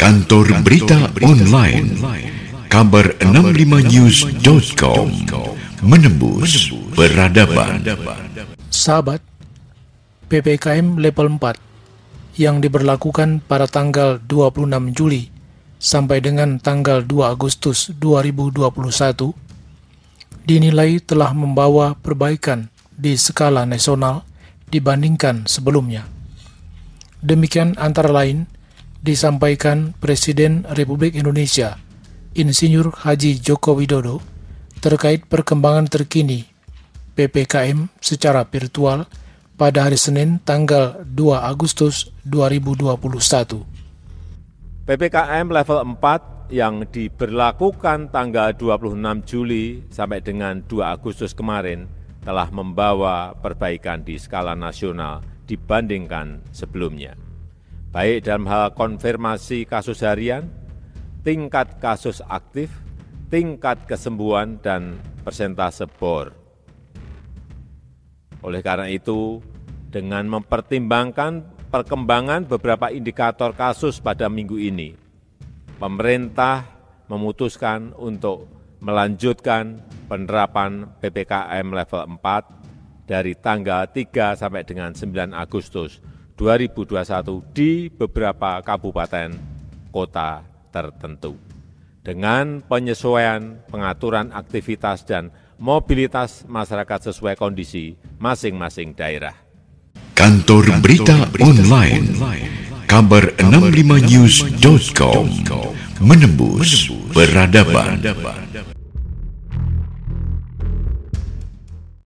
Kantor Berita Online Kabar 65news.com Menembus Peradaban. Sahabat, PPKM level 4 yang diberlakukan pada tanggal 26 Juli sampai dengan tanggal 2 Agustus 2021 dinilai telah membawa perbaikan di skala nasional dibandingkan sebelumnya. Demikian antara lain disampaikan Presiden Republik Indonesia Insinyur Haji Joko Widodo terkait perkembangan terkini PPKM secara virtual pada hari Senin tanggal 2 Agustus 2021. PPKM level 4 yang diberlakukan tanggal 26 Juli sampai dengan 2 Agustus kemarin telah membawa perbaikan di skala nasional dibandingkan sebelumnya. Baik dalam hal konfirmasi kasus harian, tingkat kasus aktif, tingkat kesembuhan, dan persentase bor. Oleh karena itu, dengan mempertimbangkan perkembangan beberapa indikator kasus pada minggu ini, pemerintah memutuskan untuk melanjutkan penerapan PPKM level 4 dari tanggal 3 sampai dengan 9 Agustus 2021 di beberapa kabupaten kota tertentu. Dengan penyesuaian pengaturan aktivitas dan mobilitas masyarakat sesuai kondisi masing-masing daerah. Kantor Berita Online. Kabar 65news.com Menembus Peradaban